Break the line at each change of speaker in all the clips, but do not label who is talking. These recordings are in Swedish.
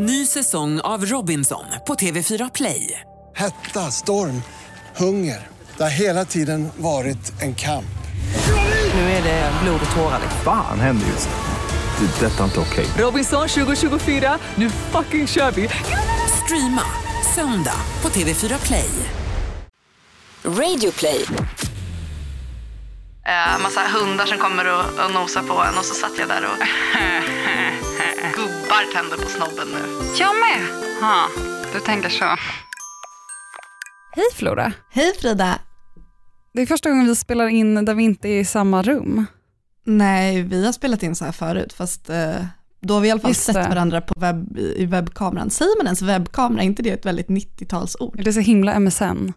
Ny säsong av Robinson på TV4 Play.
Hetta, storm, hunger. Det har hela tiden varit en kamp.
Nu är det blod och tårar.
Fan händer just nu. Det. är Detta är inte okej.
Robinson 2024, nu fucking kör vi! Streama söndag på TV4 Play.
Radio play.
Eh, massa hundar som kommer och, och nosar på en och så satt jag där och gubbar tänder på snobben nu.
Jag med. Ha, du tänker så. Hej Flora.
Hej Frida!
Det är första gången vi spelar in där vi inte är i samma rum.
Nej, vi har spelat in så här förut, fast eh, då har vi i alla fall
Just
sett
det.
varandra på webb, i webbkameran. Säger man ens webbkamera? Är inte det ett väldigt 90-talsord?
Det är så himla MSN.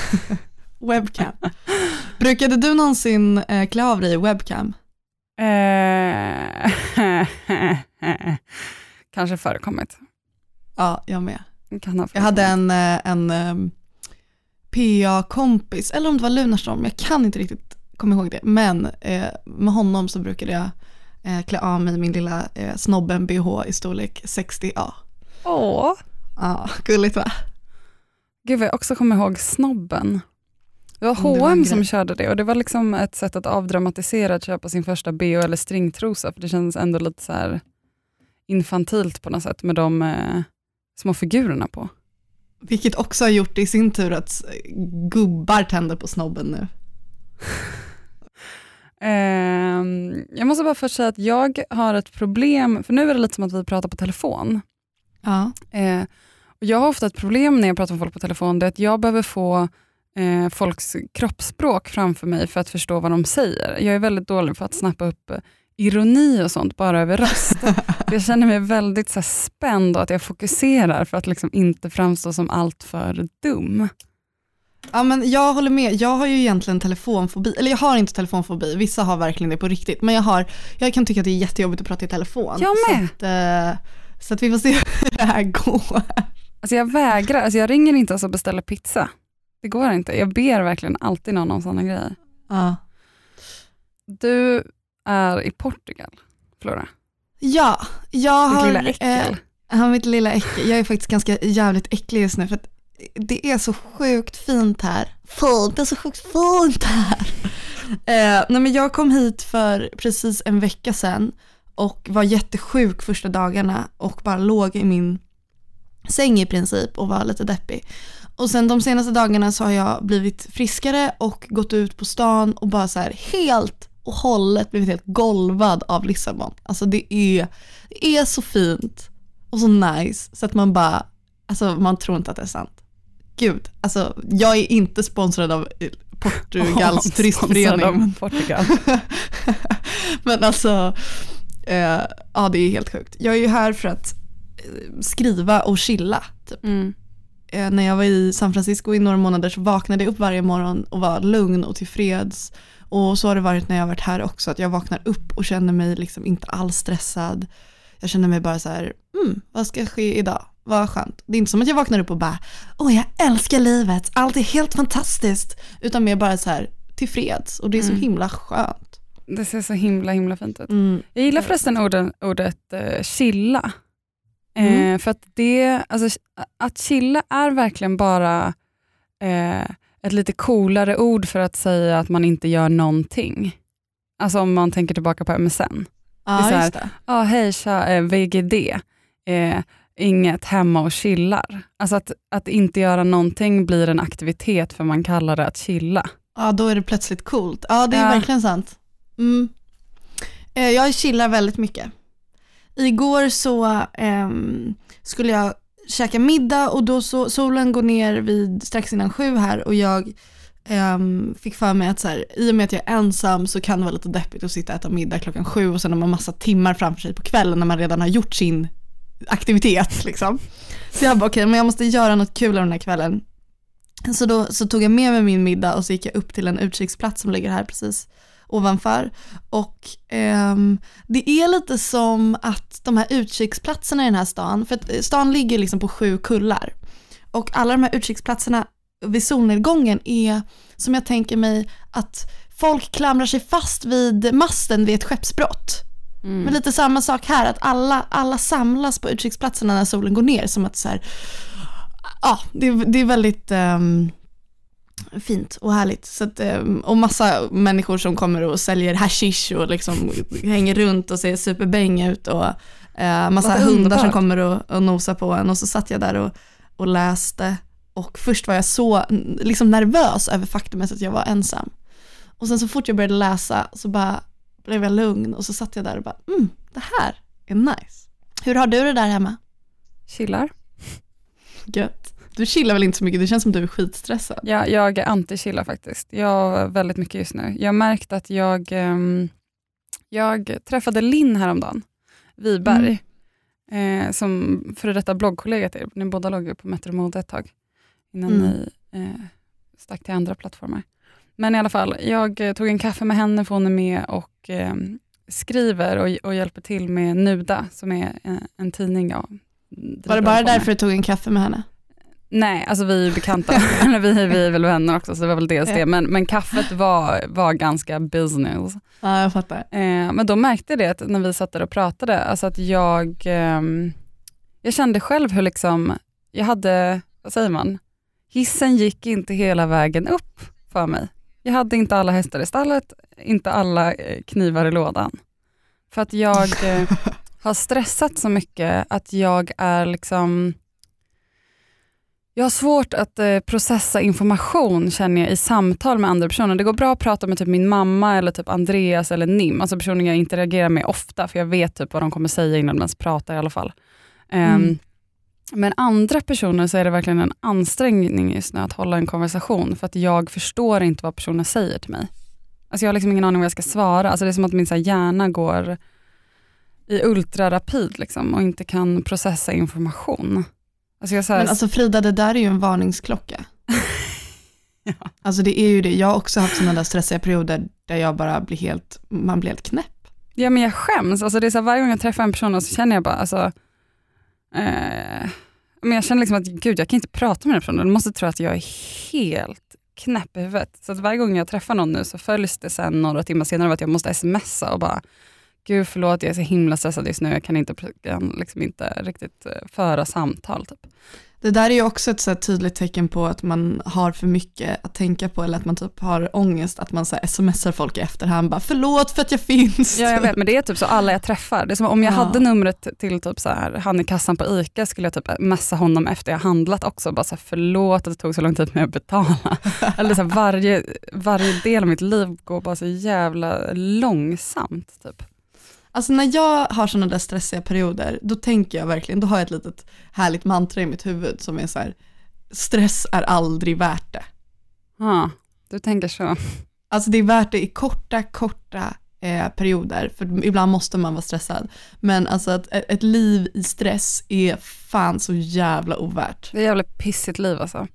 Webcam. Brukade du någonsin eh, klä av dig i webcam?
Eh, Kanske förekommit.
Ja, jag med. Jag hade en, eh, en eh, PA-kompis, eller om det var Lunarstorm, jag kan inte riktigt komma ihåg det, men eh, med honom så brukade jag eh, klä av mig min lilla eh, snobben bh i storlek 60A.
Åh,
Ja, gulligt va?
gud vad jag också kommer ihåg snobben. Det var H&M som körde det och det var liksom ett sätt att avdramatisera att köpa sin första bh eller stringtrosa för det kändes ändå lite så här infantilt på något sätt med de eh, små figurerna på.
Vilket också har gjort i sin tur att gubbar tänder på snobben nu.
Ehm, jag måste bara först säga att jag har ett problem, för nu är det lite som att vi pratar på telefon.
Ja.
Eh, och jag har ofta ett problem när jag pratar med folk på telefon, det är att jag behöver få eh, folks kroppsspråk framför mig för att förstå vad de säger. Jag är väldigt dålig på att snappa upp eh, ironi och sånt bara över röst. jag känner mig väldigt så här, spänd och att jag fokuserar för att liksom inte framstå som alltför dum.
ja, men jag håller med. Jag har ju egentligen telefonfobi, eller jag har inte telefonfobi, vissa har verkligen det på riktigt, men jag, har, jag kan tycka att det är jättejobbigt att prata i telefon.
Jag med.
Så att, eh, så att vi får se hur det här går.
Alltså jag vägrar, alltså jag ringer inte ens och beställer pizza. Det går inte. Jag ber verkligen alltid någon om sådana grejer.
Ja.
Du är i Portugal, Flora.
Ja, jag
Ditt
har...
lilla äckel.
Eh, ja, mitt lilla äckel. Jag är faktiskt ganska jävligt äcklig just nu för att det är så sjukt fint här. Fint, det är så sjukt fint här. Eh, nej men jag kom hit för precis en vecka sedan och var jättesjuk första dagarna och bara låg i min säng i princip och var lite deppig. Och sen de senaste dagarna så har jag blivit friskare och gått ut på stan och bara så här helt och hållet blivit helt golvad av Lissabon. Alltså det är, det är så fint och så nice så att man bara, alltså man tror inte att det är sant. Gud, alltså jag är inte sponsrad av Portugals
Sponsrad
turistförening.
Portugal.
Men alltså, eh, ja det är helt sjukt. Jag är ju här för att eh, skriva och chilla. Typ.
Mm.
Eh, när jag var i San Francisco i några månader så vaknade jag upp varje morgon och var lugn och tillfreds. Och så har det varit när jag har varit här också, att jag vaknar upp och känner mig liksom inte alls stressad. Jag känner mig bara så här, mm, vad ska ske idag? Vad skönt. Det är inte som att jag vaknar upp och bara, åh jag älskar livet, allt är helt fantastiskt. Utan mer bara så här tillfreds och det är så
Mm.
himla skönt.
Det ser så himla himla fint ut.
Mm.
Jag gillar förresten orden, ordet eh, chilla. Eh,
Mm.
för att det, alltså, att chilla är verkligen bara eh, ett lite coolare ord för att säga att man inte gör någonting. Alltså om man tänker tillbaka på MSN. Det är
Ja,
här-
det.
Ja, hej tja, eh, VGD. Eh, inget hemma och chillar. Alltså att, att inte göra någonting blir en aktivitet för man kallar det att chilla.
Ja, då är det plötsligt coolt. Ja, det är
Ja.
verkligen sant. Mm. Eh, Jag chillar väldigt mycket. Igår så ehm, skulle jag käka middag och då så, solen går ner vid strax innan sju här och jag um, fick för mig att så här, i och med att jag är ensam så kan det vara lite deppigt att sitta och äta middag klockan sju och sen har man massa timmar framför sig på kvällen när man redan har gjort sin aktivitet. Liksom. Så jag bara okej, men jag måste göra något kul av den här kvällen. Så då så tog jag med mig min middag och så gick jag upp till en utkiksplats som ligger här precis ovanför. Och ehm, det är lite som att de här utkiksplatserna i den här stan, för att eh, stan ligger liksom på sju kullar. Och alla de här utkiksplatserna vid solnedgången är som jag tänker mig att folk klamrar sig fast vid masten vid ett skeppsbrott.
Mm.
Men lite samma sak här, att alla, alla samlas på utkiksplatserna när solen går ner. Som att så här, ja, det, det är väldigt ehm, fint och härligt. Så att, ehm, och massa människor som kommer och säljer hashish och liksom hänger runt och ser superbäng ut. Och eh, massa
Vad
hundar
underbart.
som kommer och, och nosar på en. Och så satt jag där och, och läste. Och först var jag så liksom nervös över faktumet att jag var ensam. Och sen så fort jag började läsa så bara blev jag lugn och så satt jag där och bara, mm, det här är nice. Hur har du det där hemma?
Chillar.
Gött. Du chillar väl inte så mycket, det känns som du är skitstressad.
Ja, jag är anti-chilla faktiskt. Jag har väldigt mycket just nu. Jag har märkt att jag, ehm, jag träffade Linn häromdagen, Wiberg, eh, som före detta bloggkollega till er. Ni båda låg ju på Metro Mode ett tag, innan
Mm.
ni eh, stack till andra plattformar. Men i alla fall, jag eh, tog en kaffe med henne för hon är med och eh, skriver och, och hjälper till med Nuda, som är en, en tidning jag
Var det bara därför du tog en kaffe med henne?
Nej, alltså vi är bekanta. Eller vi, vi är väl vänner också, så det var väl dels det. Men, men kaffet var, var ganska business.
Ja, jag fattar.
Eh, men då märkte jag det när vi satt där och pratade, alltså att jag, ehm, jag kände själv hur liksom, jag hade, vad säger man, hissen gick inte hela vägen upp för mig. Jag hade inte alla hästar i stallet, inte alla eh, knivar i lådan. För att jag eh, har stressat så mycket att jag är liksom jag har svårt att eh, processa information känner jag i samtal med andra personer. Det går bra att prata med typ min mamma eller typ Andreas eller Nim, alltså personer jag interagerar med ofta, för jag vet typ vad de kommer säga innan de ens pratar i alla fall. Ehm,
Mm.
Men andra personer så är det verkligen en ansträngning just nu att hålla en konversation, för att jag förstår inte vad personen säger till mig. Alltså jag har liksom ingen aning vad jag ska svara. Alltså det är som att min så här, hjärna går i ultrarapid liksom, och inte kan processa information. Alltså jag så här,
Men alltså Frida, det där är ju en varningsklocka.
Ja.
Alltså det är ju det, jag har också haft sådana där stressiga perioder där jag bara blir helt, man blir helt knäpp.
Ja men jag skäms. Alltså det är så här, varje gång jag träffar en person så känner jag bara, alltså, eh, men jag känner liksom att gud jag kan inte prata med den personen, de måste tro att jag är helt knäpp i huvudet. Så att varje gång jag träffar någon nu så följs det sen några timmar senare av att jag måste smsa och bara, gud förlåt jag är så himla stressad just nu, jag kan, inte, kan liksom inte riktigt eh, föra samtal. Typ.
Det där är ju också ett så tydligt tecken på att man har för mycket att tänka på eller att man typ har ångest, att man så smsar folk i efterhand, bara förlåt för att jag finns.
Ja jag vet, men det är typ så alla jag träffar. Det är som om jag
Ja.
hade numret till typ så här, han i kassan på ICA skulle jag typ messa honom efter jag handlat också. Bara så här, förlåt att det tog så lång tid med att betala. Eller så här, varje, varje del av mitt liv går bara så jävla långsamt. Typ.
Alltså när jag har sådana där stressiga perioder, då tänker jag verkligen, då har jag ett litet härligt mantra i mitt huvud som är så här, stress är aldrig värt det.
Ja, du tänker så.
Alltså det är värt det i korta, korta eh, perioder, för ibland måste man vara stressad. Men alltså att ett, ett liv i stress är fan så jävla ovärt.
Det är jävla pissigt liv alltså.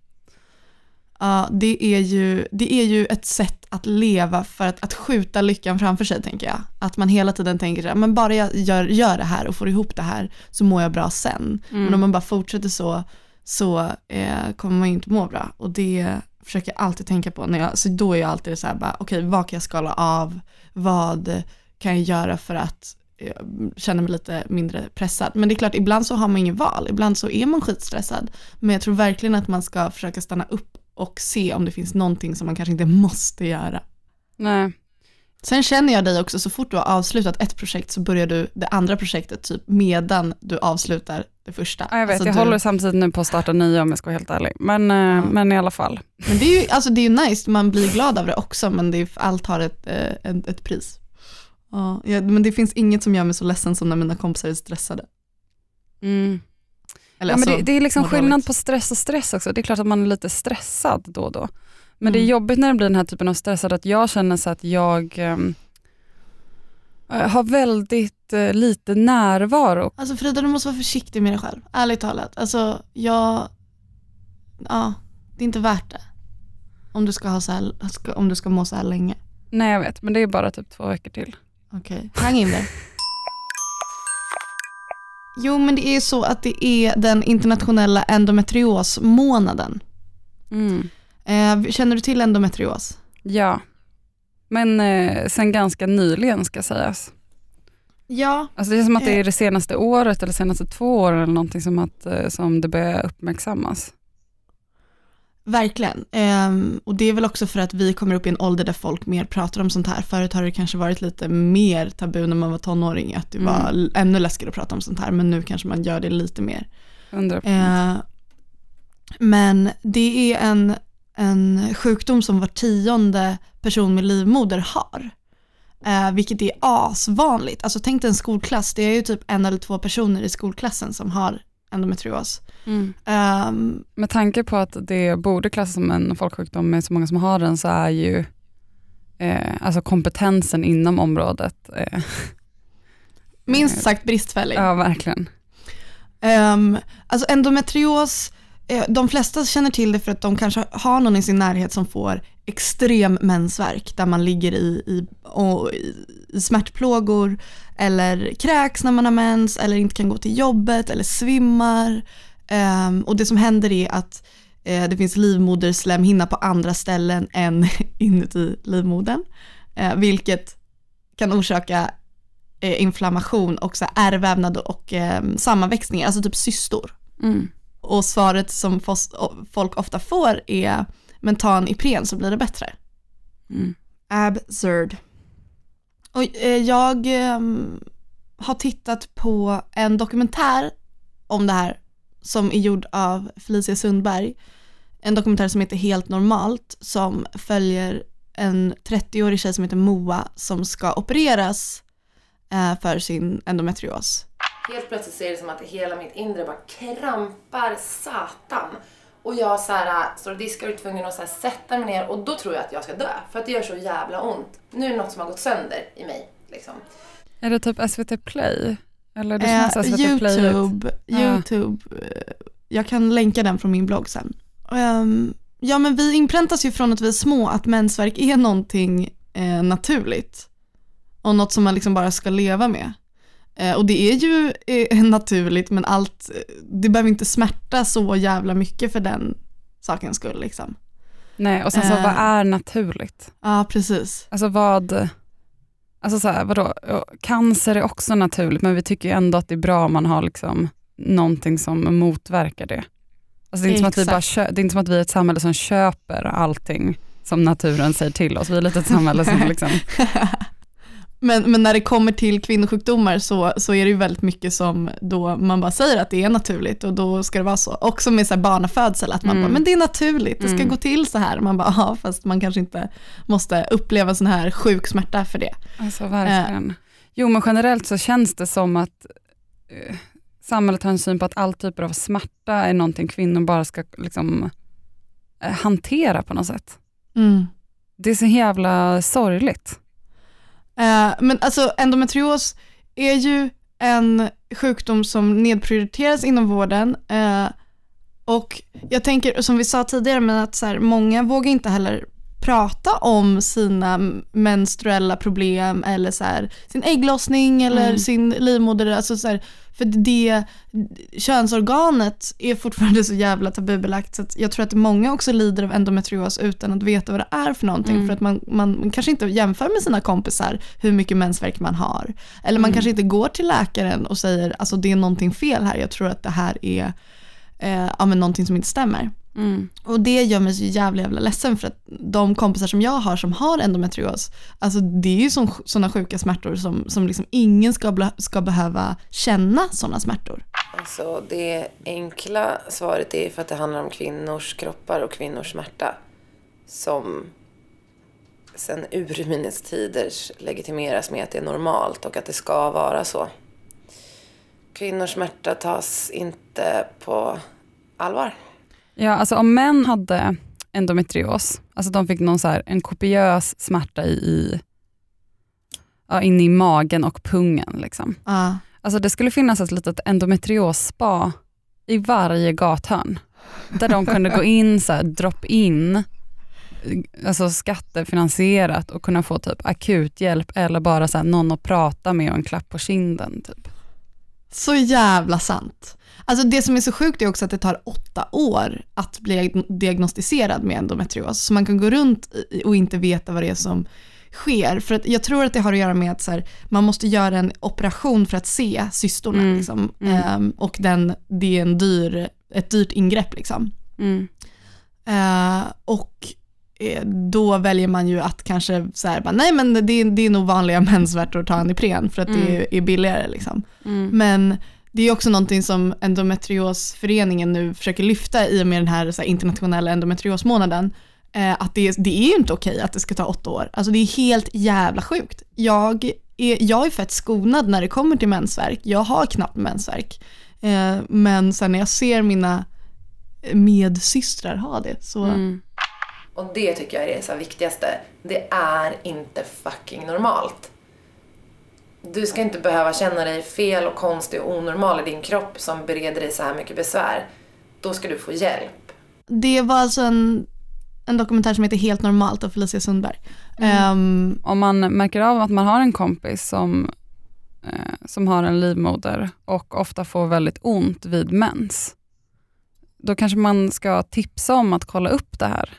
Ja, det är, ju, det är ju ett sätt att leva för att, att skjuta lyckan framför sig tänker jag. Att man hela tiden tänker här, men bara jag gör, gör det här och får ihop det här så mår jag bra sen. Men om man bara fortsätter så, så eh, kommer man ju inte må bra. Och det försöker jag alltid tänka på. När jag, så då är jag alltid så här, bara, okej vad kan jag skala av? Vad kan jag göra för att eh, känna mig lite mindre pressad? Men det är klart, ibland så har man ingen val. Ibland så är man skitstressad. Men jag tror verkligen att man ska försöka stanna upp och se om det finns någonting som man kanske inte måste göra.
Nej.
Sen känner jag dig också, så fort du har avslutat ett projekt så börjar du det andra projektet typ medan du avslutar det första.
Ja, jag vet,
Alltså,
jag
du,
håller samtidigt nu på att starta nya om jag ska vara helt ärlig. Men, eh, men i alla fall.
Men det är ju alltså det är nice, man blir glad av det också men det är, allt har ett, eh, ett, ett pris. Ja, ja, men det finns inget som gör mig så ledsen som när mina kompisar är stressade.
Mm.
Eller
Ja, men
alltså,
det, det är liksom skillnad
dåligt.
på stress och stress också. Det är klart att man är lite stressad då och då. Men det är
Mm.
jobbigt när det blir den här typen av stressad att jag känner så att jag eh, har väldigt eh, lite närvaro.
Alltså Frida, du måste vara försiktig med dig själv, ärligt talat. Alltså jag, ja, det är inte värt det. Om du ska, ha så här, ska- om du ska må så här länge.
Nej jag vet, men det är bara typ två veckor till.
Okej, hang in där. Jo men det är så att det är den internationella endometriosmånaden.
Mm.
Eh, känner du till endometrios?
Ja, men eh, sen ganska nyligen ska sägas.
Ja,
Alltså det är som att det
Eh.
är det senaste året eller senaste två åren eller någonting som, att, eh, som det börjar uppmärksammas.
Verkligen. Ehm, och det är väl också för att vi kommer upp i en ålder där folk mer pratar om sånt här. Förut har det kanske varit lite mer tabu när man var tonåring, att det
Mm.
var ännu läskigare att prata om sånt här, men nu kanske man gör det lite mer.
100%.
Eh, men det är en, en sjukdom som var tionde person med livmoder har. Eh, vilket är asvanligt. Alltså tänk dig en skolklass, det är ju typ en eller två personer i skolklassen som har endometrios.
Mm.
Ehm,
Med tanke på att det borde klassas som en folksjukdom med så många som har den så är ju eh, alltså kompetensen inom området, eh,
minst sagt bristfällig.
ja verkligen.
Um, alltså endometrios, eh, Eh, de flesta känner till det för att de kanske har någon i sin närhet som får extrem mensvärk där man ligger i, i, och, i, smärtplågor eller kräks när man har mens eller inte kan gå till jobbet eller svimmar. Ehm, och det som händer är att eh, det finns livmoderslemhinna på andra ställen än inuti livmodern, eh, vilket kan orsaka inflammation och ärrvävnad och ehm, sammanväxningar, alltså typ cystor.
Mm.
Och svaret som folk ofta får är, men ta en Ipren så blir det bättre.
Mm.
Absurd. Och eh, jag ehm, har tittat på en dokumentär om det här som är gjord av Felicia Sundberg. En dokumentär som heter Helt normalt som följer en 30-årig tjej som heter Moa som ska opereras eh, för sin endometrios.
Helt plötsligt så är det som att hela mitt inre bara krampar satan. Och jag så här, äh, står och diskar och är tvungen att så här, sätta mig ner och då tror jag att jag ska dö. För att det gör så jävla ont. Nu är det något som har gått sönder i mig. Liksom.
Är det typ SVT Play? Eller det
Eh,
känns SVT Play ut.
Youtube,
Ja.
Youtube, eh, jag kan länka den från min blogg sen. Ehm, ja men vi inpräntas ju från att vi är små att mensvärk är någonting eh, naturligt. Och något som man liksom bara ska leva med. Eh, och det är ju eh, naturligt men allt, eh, det behöver inte smärta så jävla mycket för den sakens skull liksom.
Nej, och sen så
Eh.
vad är naturligt?
Ja precis.
Alltså vad, alltså så här, vadå, cancer är också naturligt men vi tycker ju ändå att det är bra om man har liksom någonting som motverkar det. Alltså det, är inte som att vi bara kö- det är inte som att vi är ett samhälle som köper allting som naturen säger till oss. Vi är lite ett samhälle som liksom,
Men, men när det kommer till kvinnosjukdomar så, så är det ju väldigt mycket som då man bara säger att det är naturligt och då ska det vara så. Också med så här barnafödsel, att man
Mm.
bara, men det är naturligt, det ska
Mm.
gå till så här. Man bara, ja fast man kanske inte måste uppleva sån här sjuk smärta för det.
alltså verkligen. Jo men generellt så känns det som att eh, samhället har en syn på att all typer av smärta är någonting kvinnor bara ska liksom, eh, hantera på något sätt. Det är så jävla sorgligt.
Eh, men alltså endometrios är ju en sjukdom som nedprioriteras inom vården. eh, och jag tänker, som vi sa tidigare, men att så här, många vågar inte heller prata om sina menstruella problem eller så här, sin ägglossning eller
Mm.
sin livmoder. Alltså så här, för det könsorganet är fortfarande så jävla tabubelagt så jag tror att många också lider av endometrios utan att veta vad det är för någonting.
Mm.
För att man, man, man kanske inte jämför med sina kompisar hur mycket mensvärk man har. Eller man
Mm.
kanske inte går till läkaren och säger alltså det är någonting fel här, jag tror att det här är eh, ja, men någonting som inte stämmer.
Mm.
Och det gör mig så jävla jävla ledsen för att de kompisar som jag har som har endometrios, alltså det är ju sådana sjuka smärtor som, som liksom ingen ska, ska behöva känna sådana smärtor.
Alltså det enkla svaret är för att det handlar om kvinnors kroppar och kvinnors smärta. Som sen urminnes tiders legitimeras med att det är normalt och att det ska vara så. Kvinnors smärta tas inte på allvar.
Ja, alltså om män hade endometrios, alltså de fick någon så här, en kopiös smärta i, i ja, inne i magen och pungen. Liksom.
Ja.
Alltså det skulle finnas ett litet endometrios-spa i varje gathörn. Där de kunde gå in, så här, drop in, alltså skattefinansierat och kunna få typ akut hjälp eller bara så här, någon att prata med och en klapp på kinden. Typ.
Så jävla sant. Alltså det som är så sjukt är också att det tar åtta år att bli diagnostiserad med endometrios. Så man kan gå runt och inte veta vad det är som sker. För att jag tror att det har att göra med att så här, man måste göra en operation för att se cystorna.
Mm.
Liksom.
Mm.
Ehm, och den, det är en dyr, ett dyrt ingrepp. Liksom.
Mm.
Eh, och då väljer man ju att kanske så här, bara, nej men det, är- det är nog vanliga mensvärtor att ta en Ipren för att det
Mm.
är, är billigare. Liksom.
Mm.
Men det är också någonting som endometriosföreningen nu försöker lyfta i och med den här, så här internationella endometriosmånaden. Eh, att det, är- det är ju inte okej att det ska ta åtta år. Alltså det är helt jävla sjukt. Jag är, jag är fett skonad när det kommer till mensvärk. Jag har knappt mensvärk. Eh, men sen när jag ser mina medsystrar ha det så
Mm.
Och det tycker jag är det så viktigaste. Det är inte fucking normalt. Du ska inte behöva känna dig fel och konstig och onormal i din kropp som bereder dig så här mycket besvär. Då ska du få hjälp.
Det var alltså en, en dokumentär som heter Helt normalt av Felicia Sundberg. Ehm,
Om man märker av att man har en kompis som, eh, som har en livmoder och ofta får väldigt ont vid mens, då kanske man ska tipsa om att kolla upp det här.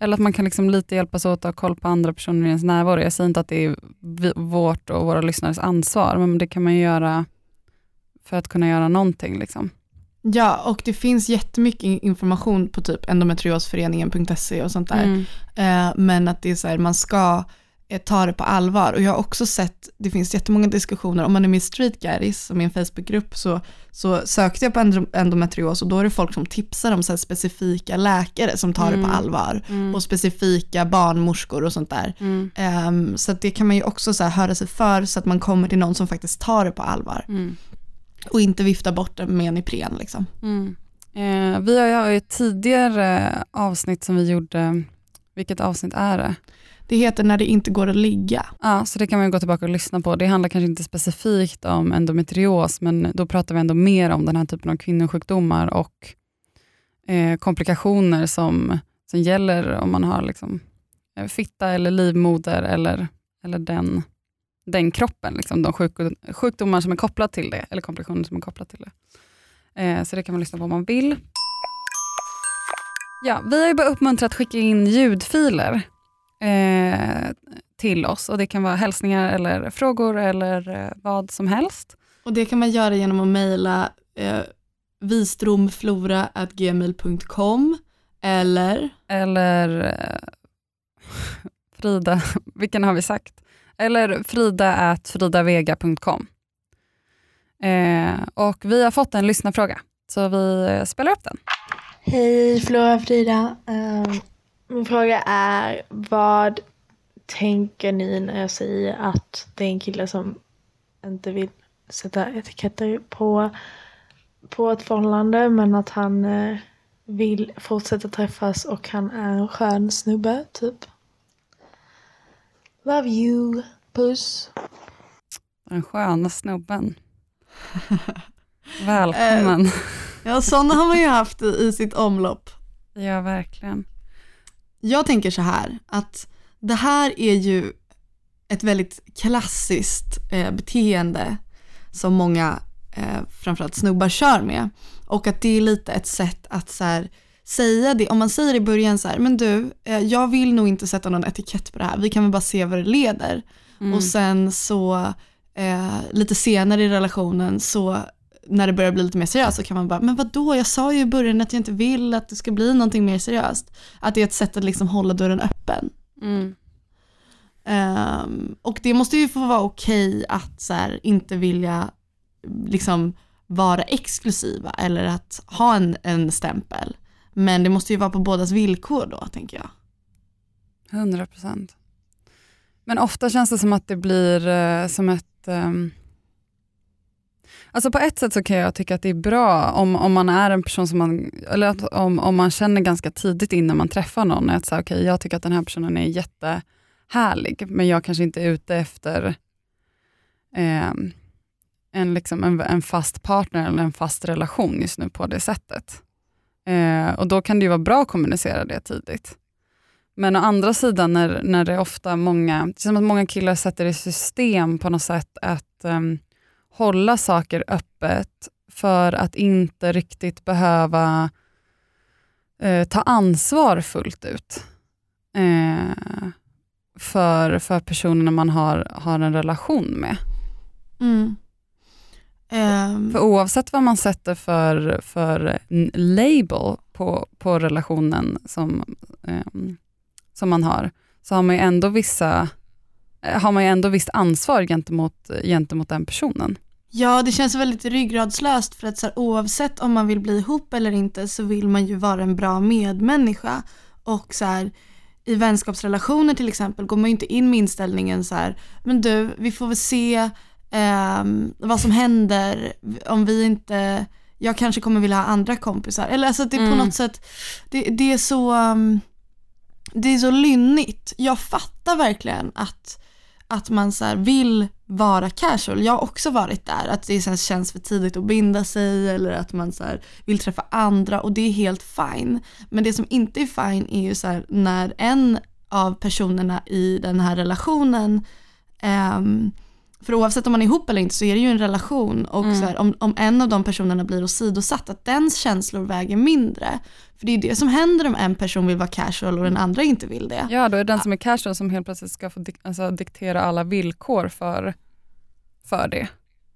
Eller att man kan liksom lite hjälpas åt att ha koll på andra personer i ens närvaro. Jag säger inte att det är vårt och våra lyssnares ansvar, men det kan man ju göra för att kunna göra någonting. Liksom.
ja, och det finns jättemycket in- information på typ endometriosföreningen.se och sånt där.
Mm.
Eh, men att det är så här, man ska eh, ta det på allvar. Och jag har också sett, det finns jättemånga diskussioner, om man är med i Street Guides, som är en Facebookgrupp, så, så sökte jag på endo- endometrios och då är det folk som tipsar om så specifika läkare som tar det på allvar. Och specifika barnmorskor och sånt där.
Mm.
Ehm, så det kan man ju också så höra sig för så att man kommer till någon som faktiskt tar det på allvar.
Mm.
Och inte vifta bort det med en Ipren liksom.
Mm. Eh, vi har ju ett tidigare avsnitt som vi gjorde, vilket avsnitt är det?
Det heter När det inte går att ligga.
Ja, så det kan man gå tillbaka och lyssna på. Det handlar kanske inte specifikt om endometrios, men då pratar vi ändå mer om den här typen av kvinnosjukdomar och eh, komplikationer som, som gäller om man har liksom, eh, fitta eller livmoder eller, eller den, den kroppen, liksom, de sjuk, sjukdomar som är kopplade till det, eller komplikationer som är kopplade till det. Eh, så det kan man lyssna på om man vill. Ja, vi har ju bara uppmuntrat att skicka in ljudfiler eh, till oss och det kan vara hälsningar eller frågor eller eh, vad som helst.
Och det kan man göra genom att mejla eh, vistromflora.gmail.com eller
Eller eh, Frida, vilken har vi sagt? Eller frida.fridavega.com. Eh, och vi har fått en lyssnarfråga, så vi eh, spelar upp den.
Hej Flora och Frida. Ehm, min fråga är vad tänker ni när jag säger att det är en kille som inte vill sätta etiketter på, på ett förhållande men att han eh, vill fortsätta träffas och han är en skön snubbe typ. Love you. Puss.
Den sköna snubben. Välkommen.
Ja, sådana har man ju haft i, i sitt omlopp.
ja, verkligen.
Jag tänker så här, att det här är ju ett väldigt klassiskt eh, beteende som många, eh, framförallt snubbar, kör med. Och att det är lite ett sätt att så här, säga det, om man säger i början så här, men du, eh, jag vill nog inte sätta någon etikett på det här, vi kan väl bara se vad det leder.
Mm.
Och sen så, eh, lite senare i relationen så när det börjar bli lite mer seriöst så kan man bara, men vadå, jag sa ju i början att jag inte vill att det ska bli någonting mer seriöst. Att det är ett sätt att liksom hålla dörren öppen.
Mm.
Ehm, och det måste ju få vara okej att så här, inte vilja liksom vara exklusiva eller att ha en, en stämpel. Men det måste ju vara på bådas villkor då, tänker jag.
100 procent. Men ofta känns det som att det blir eh, som ett... ehm, Alltså på ett sätt så kan jag tycka att det är bra om, om man är en person som man, eller att, om, om man känner ganska tidigt innan man träffar någon att säga, okay, jag tycker att den här personen är jättehärlig, men jag kanske inte är ute efter eh, en, liksom en, en fast partner eller en fast relation just nu på det sättet. Eh, och Då kan det ju vara bra att kommunicera det tidigt. Men å andra sidan när, när det är ofta många, det är som att många killar sätter i system på något sätt att ehm, hålla saker öppet för att inte riktigt behöva eh, ta ansvar fullt ut. Eh, för, för personerna man har, har en relation med.
Mm. Ehm,
För oavsett vad man sätter för, för label på, på relationen som, ehm, som man har, så har man ju ändå vissa eh, har man ju ändå visst ansvar gentemot, gentemot den personen.
Ja, det känns väldigt ryggradslöst för att så här, oavsett om man vill bli ihop eller inte så vill man ju vara en bra medmänniska. Och så här, i vänskapsrelationer till exempel går man ju inte in med inställningen så här, men du, vi får väl se ehm, vad som händer om vi inte, jag kanske kommer vilja ha andra kompisar. Eller alltså det är på
Mm.
något sätt, det, det är så, um, det är så lynnigt. Jag fattar verkligen att att man så här vill vara casual. Jag har också varit där, att det känns för tidigt att binda sig eller att man så här vill träffa andra och det är helt fine. Men det som inte är fine är ju så här när en av personerna i den här relationen ehm, för oavsett om man är ihop eller inte så är det ju en relation och
Mm.
så här, om, om en av de personerna blir åsidosatt, att dens känslor väger mindre. För det är det som händer om en person vill vara casual och den andra inte vill det.
Ja, då är det den som är casual som helt plötsligt ska få dik- alltså, diktera alla villkor för, för det.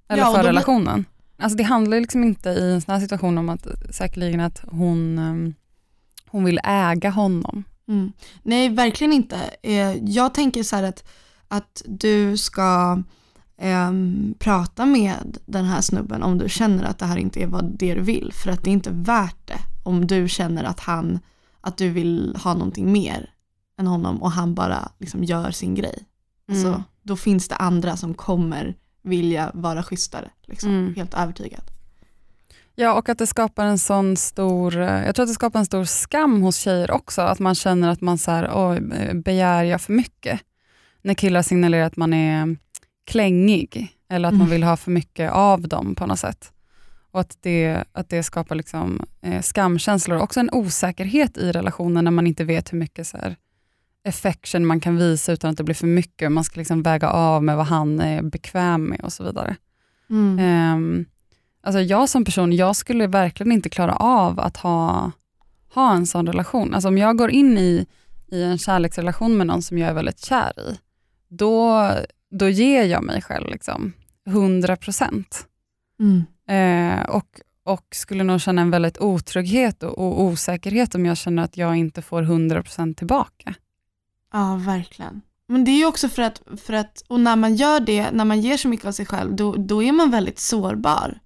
Eller
Ja,
för
blir-
relationen. Alltså det handlar liksom inte i en sån här situation om att säkerligen att hon, ehm, hon vill äga honom.
Mm. Nej, verkligen inte. Eh, jag tänker så här att, att du ska ehm, prata med den här snubben om du känner att det här inte är vad det du vill. För att det är inte värt det om du känner att han, att du vill ha någonting mer än honom och han bara liksom gör sin grej.
Mm.
Alltså, då finns det andra som kommer vilja vara schysstare. Liksom.
Mm.
Helt övertygad.
Ja, och att det skapar en sån stor, eh, jag tror att det skapar en stor skam hos tjejer också, att man känner att man så här, oj, eh, begär jag för mycket? När killar signalerar att man är klängig, eller att man
Mm.
vill ha för mycket av dem på något sätt. Och att det, att det skapar liksom, eh, skamkänslor, och också en osäkerhet i relationen när man inte vet hur mycket så här, affection man kan visa utan att det blir för mycket, man ska liksom väga av med vad han är bekväm med och så vidare.
Mm.
Ehm, alltså jag som person, jag skulle verkligen inte klara av att ha, ha en sån relation. Alltså om jag går in i, i en kärleksrelation med någon som jag är väldigt kär i, då, då ger jag mig själv liksom 100 procent.
Mm.
Eh, och, och skulle nog känna en väldigt otrygghet och, och osäkerhet om jag känner att jag inte får 100 procent tillbaka.
Ja, verkligen. Men det är också för att, för att, och när man gör det, när man ger så mycket av sig själv, då, då är man väldigt sårbar.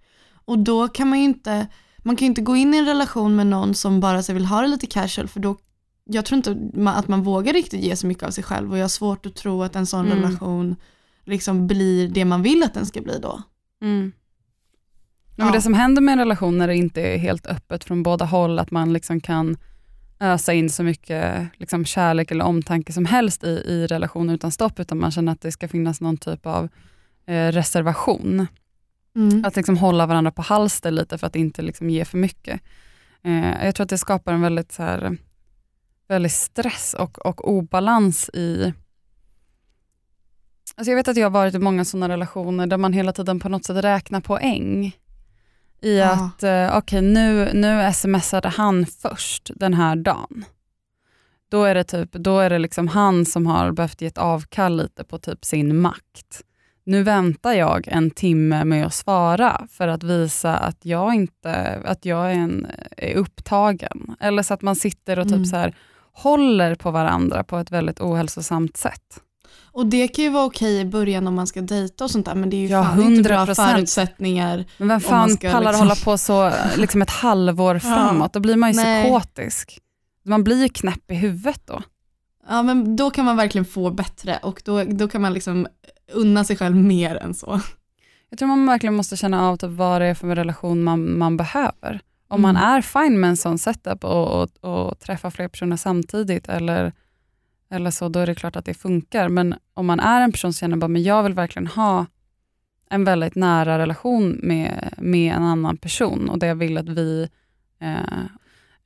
Och då kan man ju inte, man kan ju inte gå in i en relation med någon som bara så vill ha det lite casual, för då, jag tror inte att man vågar riktigt ge så mycket av sig själv och jag har svårt att tro att en sån
Mm.
relation liksom blir det man vill att den ska bli då.
Ja, men. Det som händer med en relation när det inte är helt öppet från båda håll, att man liksom kan ösa in så mycket liksom kärlek eller omtanke som helst i, i relationen utan stopp, utan man känner att det ska finnas någon typ av eh, reservation.
Mm.
Att liksom hålla varandra på halster lite för att inte liksom ge för mycket. Eh, jag tror att det skapar en väldigt, så här, väldigt stress och, och obalans i Alltså jag vet att jag har varit i många sådana relationer där man hela tiden på något sätt räknar poäng. I
Ja.
att, eh, okej nu, nu smsade han först den här dagen. Då är det, typ, då är det liksom han som har behövt ge ett avkall lite på typ sin makt. Nu väntar jag en timme med att svara för att visa att jag inte att jag är, en, är upptagen. Eller så att man sitter och typ
Mm.
så här, håller på varandra på ett väldigt ohälsosamt sätt.
Och det kan ju vara okej i början om man ska dejta och sånt där, men det är ju
Ja,
fan inte bra
100%.
förutsättningar.
Men vem fan pallar
liksom-
hålla på så liksom ett halvår framåt? Då blir man ju
Nej.
psykotisk. Man blir ju knäpp i huvudet då.
Ja men då kan man verkligen få bättre och då, då kan man liksom unna sig själv mer än så.
Jag tror man verkligen måste känna av typ vad det är för relation man, man behöver. Om
Mm.
man är fine med en sån setup och, och, och träffar fler personer samtidigt eller, eller så, då är det klart att det funkar. Men om man är en person som känner att jag vill verkligen ha en väldigt nära relation med, med en annan person och det jag vill att vi, eh,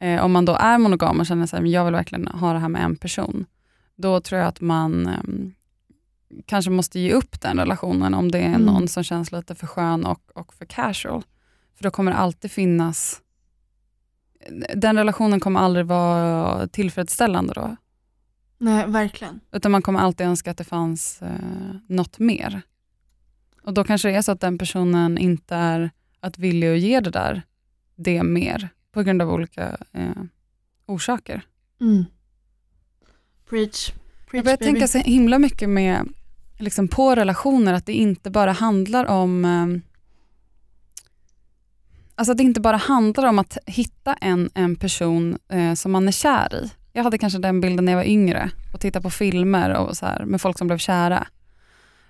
eh, om man då är monogam och känner att jag vill verkligen ha det här med en person, då tror jag att man eh, kanske måste ge upp den relationen om det är
Mm.
någon som känns lite för skön och, och för casual. För då kommer det alltid finnas, den relationen kommer aldrig vara tillfredsställande då.
Nej, verkligen.
Utan man kommer alltid önska att det fanns eh, något mer. Och då kanske det är så att den personen inte är att villig att ge det där, det mer, på grund av olika eh, orsaker.
Mm. Preach.
Jag
Preach
börjar
baby.
tänka så himla mycket med, liksom på relationer, att det inte bara handlar om eh, Alltså att det inte bara handlar om att hitta en, en person eh, som man är kär i. Jag hade kanske den bilden när jag var yngre och tittade på filmer och så här, med folk som blev kära.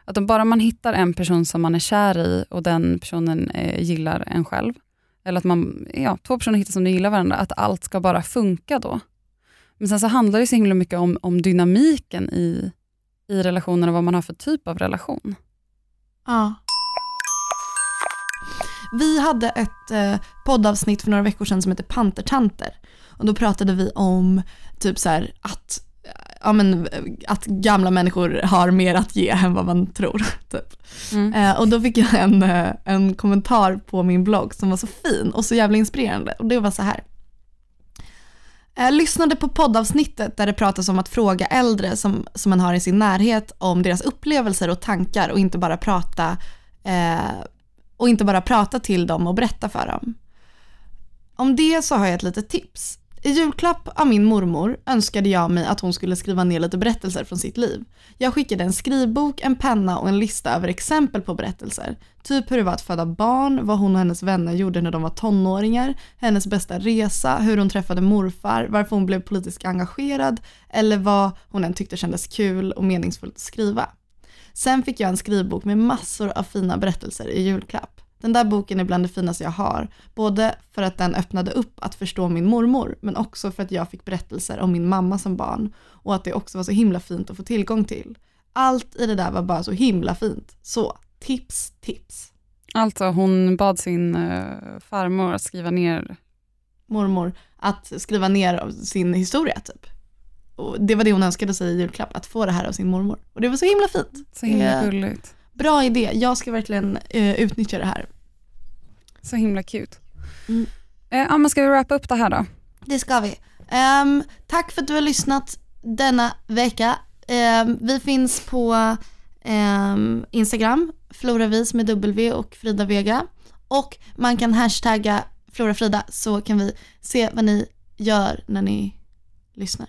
Att om bara man hittar en person som man är kär i och den personen eh, gillar en själv, eller att man, ja, två personer hittar som de gillar varandra, att allt ska bara funka då. Men sen så handlar det så himla mycket om, om dynamiken i, i relationen och vad man har för typ av relation.
Ja. Vi hade ett eh, poddavsnitt för några veckor sedan som heter Pantertanter. Och då pratade vi om typ så här att, ja, men, eh, att gamla människor har mer att ge än vad man tror. Typ.
Mm.
Eh, och då fick jag en, eh, en kommentar på min blogg som var så fin och så jävla inspirerande. Och det var så här. Jag lyssnade på poddavsnittet där det pratas om att fråga äldre som, som man har i sin närhet om deras upplevelser och tankar och inte bara prata eh, och inte bara prata till dem och berätta för dem. Om det så har jag ett litet tips. I julklapp av min mormor önskade jag mig att hon skulle skriva ner lite berättelser från sitt liv. Jag skickade en skrivbok, en penna och en lista över exempel på berättelser. Typ hur det var att föda barn, vad hon och hennes vänner gjorde när de var tonåringar, hennes bästa resa, hur hon träffade morfar, varför hon blev politiskt engagerad eller vad hon än tyckte kändes kul och meningsfullt att skriva. Sen fick jag en skrivbok med massor av fina berättelser i julklapp. Den där boken är bland det finaste jag har, både för att den öppnade upp att förstå min mormor, men också för att jag fick berättelser om min mamma som barn och att det också var så himla fint att få tillgång till. Allt i det där var bara så himla fint. Så, tips, tips.
Alltså hon bad sin eh, farmor att skriva ner,
Mormor, att skriva ner sin historia typ. Och det var det hon önskade sig i julklapp, att få det här av sin mormor. Och det var så himla fint.
så himla
Eh,
gulligt.
Bra idé, jag ska verkligen eh, utnyttja det här.
Så himla cute.
Mm.
Eh, ja, men ska vi wrappa upp det här då?
Det ska vi. Ehm, tack för att du har lyssnat denna vecka. Ehm, vi finns på ehm, Instagram, Floravis med W och Frida Vega. Och man kan hashtagga Florafrida så kan vi se vad ni gör när ni lyssnar.